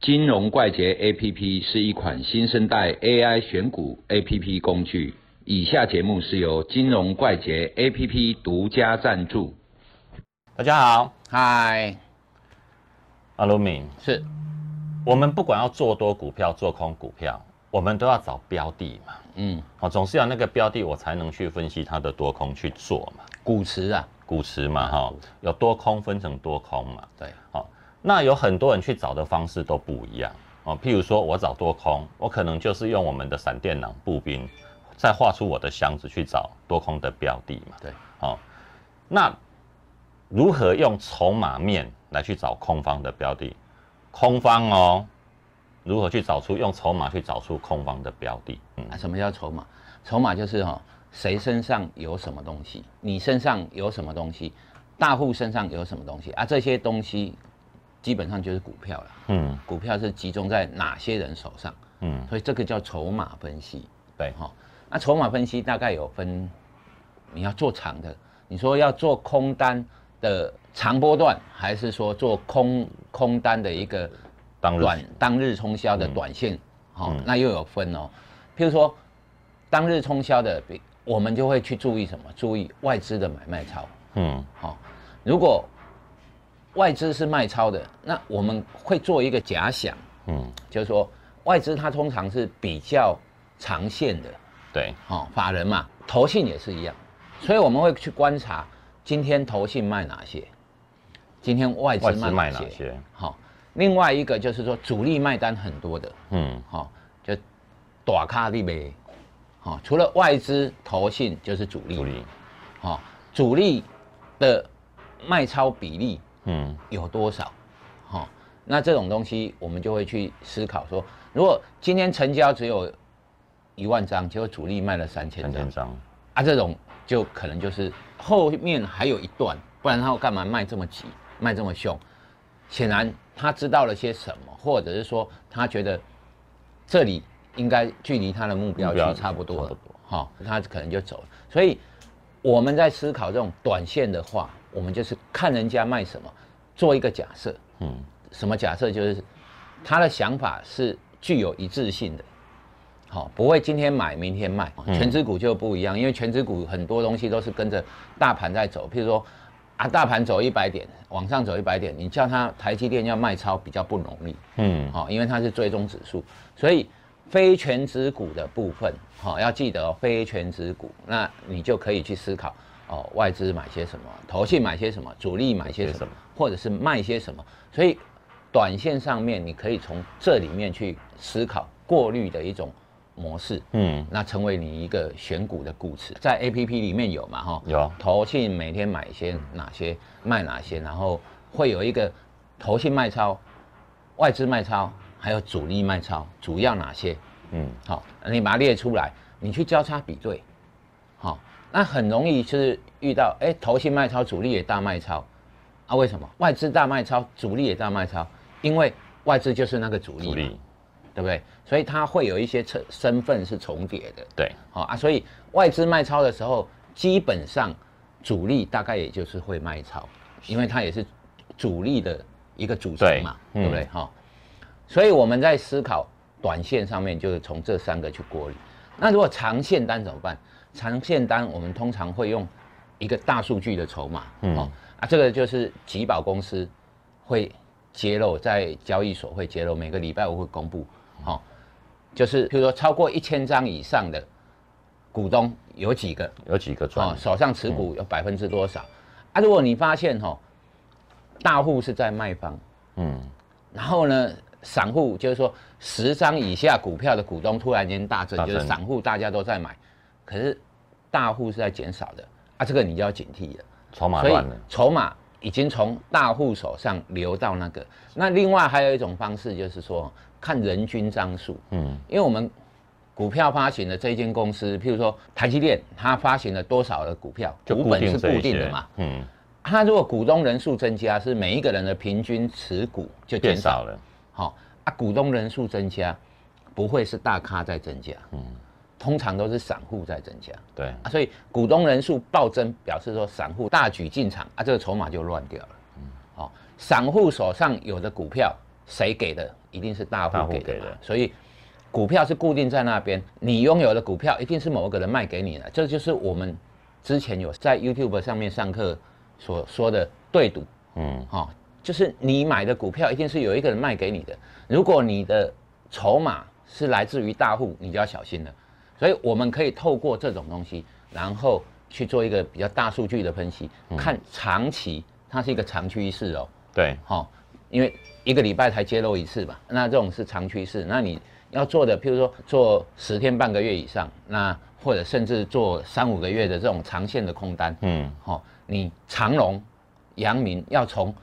金融怪杰 APP 是一款新生代 AI 选股 APP 工具。以下节目是由金融怪杰 APP 独家赞助。大家好，嗨，阿鲁敏，是我们不管要做多股票、做空股票，我们都要找标的嘛。嗯，哦，总是要那个标的，我才能去分析它的多空去做嘛。股池啊，股池嘛，哈，有多空分成多空嘛。对，好，那有很多人去找的方式都不一样哦。譬如说我找多空，我可能就是用我们的闪电狼步兵，再画出我的箱子去找多空的标的嘛。对，好，那如何用筹码面来去找空方的标的？空方哦，如何去找出用筹码去找出空方的标的？嗯啊，什么叫筹码？筹码就是哈、谁身上有什么东西，你身上有什么东西，大户身上有什么东西啊？这些东西基本上就是股票了。嗯股票是集中在哪些人手上？嗯，所以这个叫筹码分析。对，哈、那筹码分析大概有分，你要做长的，你说要做空单的长波段，还是说做空空单的一个短当日冲销的短线？好、那又有分哦。譬如说当日冲销的，比我们就会去注意什么？注意外资的买卖超。嗯好、如果外资是卖超的，那我们会做一个假想，嗯，就是说外资它通常是比较长线的，对，哦，法人嘛，投信也是一样，所以我们会去观察今天投信卖哪些，今天外资卖哪些。好、另外一个就是说主力卖单很多的，嗯。好、就短卡利呗，好、除了外资、投信就是主力，主力，好、主力的卖超比例嗯有多少？好、那这种东西我们就会去思考说，如果今天成交只有一万张，结果主力卖了三千张三千，张，啊，这种就可能就是后面还有一段，不然他干嘛卖这么急，卖这么凶？显然他知道了些什么，或者是说他觉得这里应该距离他的目标目标区差不多了差不多，好、他可能就走了。所以我们在思考这种短线的话，我们就是看人家卖什么，做一个假设。嗯。什么假设？就是他的想法是具有一致性的，好、不会今天买明天卖。嗯。全指股就不一样，因为全指股很多东西都是跟着大盘在走，譬如说啊，大盘走一百点，往上走一百点，你叫它台积电要卖超比较不容易，嗯。好、因为它是追踪指数，所以非全指股的部分，好、要记得哦，非全指股，那你就可以去思考哦，外资买些什么，投信买些什么，主力买些什么或者是卖些什么，所以短线上面你可以从这里面去思考过滤的一种模式，嗯，那成为你一个选股的故事，在 A P P 里面有嘛哈？有。投信每天买一些哪些卖哪些，然后会有一个投信卖超、外资卖超，还有主力卖超，主要哪些？嗯。好，你把它列出来，你去交叉比对，好，那很容易就是遇到，哎，投信卖超，主力也大卖超，啊，为什么？外资大卖超，主力也大卖超，因为外资就是那个主力嘛，主力，对不对？所以它会有一些身身份是重叠的，对，好啊，所以外资卖超的时候，基本上主力大概也就是会卖超，因为它也是主力的一个组成嘛，对对不对？嗯哈、所以我们在思考短线上面，就是从这三个去过滤。那如果长线单怎么办？长线单我们通常会用一个大数据的筹码，嗯。哦啊，这个就是集保公司会揭露，在交易所会揭露，每个礼拜我会公布，好、就是譬如说超过一千张以上的股东有几个？有几个哦，，手上持股有百分之多少、啊？如果你发现哈、大户是在卖方，嗯。然后呢，散户就是说十张以下股票的股东突然间大增，就是散户大家都在买，可是大户是在减少的啊，这个你就要警惕了。筹码乱了，筹码已经从大户手上流到那个。那另外还有一种方式就是说，看人均张数，嗯因为我们股票发行的这一间公司，譬如说台积电，它发行了多少的股票，股本是固定的嘛。嗯，它如果股东人数增加，是每一个人的平均持股就减少少。了，好、啊，股东人数增加，不会是大咖在增加，嗯，通常都是散户在增加对，啊，所以股东人数暴增，表示说散户大举进场啊，这个筹码就乱掉了。嗯，好、散户手上有的股票谁给的，一定是大大户给的户给的，所以股票是固定在那边，你拥有的股票一定是某一个人卖给你的，这就是我们之前有在 YouTube 上面上课所说的对赌，嗯，哈、就是你买的股票一定是有一个人卖给你的，如果你的筹码是来自于大户，你就要小心了。所以我们可以透过这种东西，然后去做一个比较大数据的分析，看长期它是一个长趋势哦，对，哈、因为一个礼拜才揭露一次嘛，那这种是长趋势，那你要做的，譬如说做十天半个月以上，那或者甚至做三五个月的这种长线的空单，嗯，哦，你长隆、阳明要从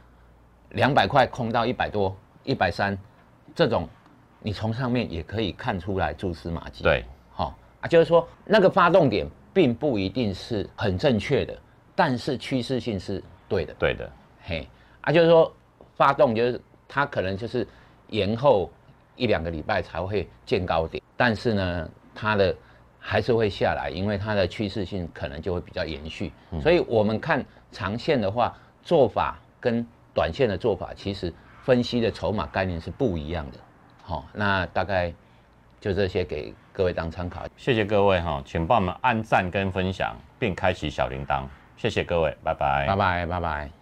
两百块空到一百多、一百三，这种你从上面也可以看出来蛛丝马迹。，对，好、啊，就是说那个发动点并不一定是很正确的，但是趋势性是对的。对的，嘿，啊，就是说发动就是它可能就是延后一两个礼拜才会见高点，但是呢，它的还是会下来，因为它的趋势性可能就会比较延续。所以我们看长线的话，做法跟短线的做法，其实分析的筹码概念是不一样的。好、那大概就这些给各位当参考。谢谢各位哈，请帮我们按赞跟分享，并开启小铃铛，谢谢各位，拜拜，拜拜，拜拜。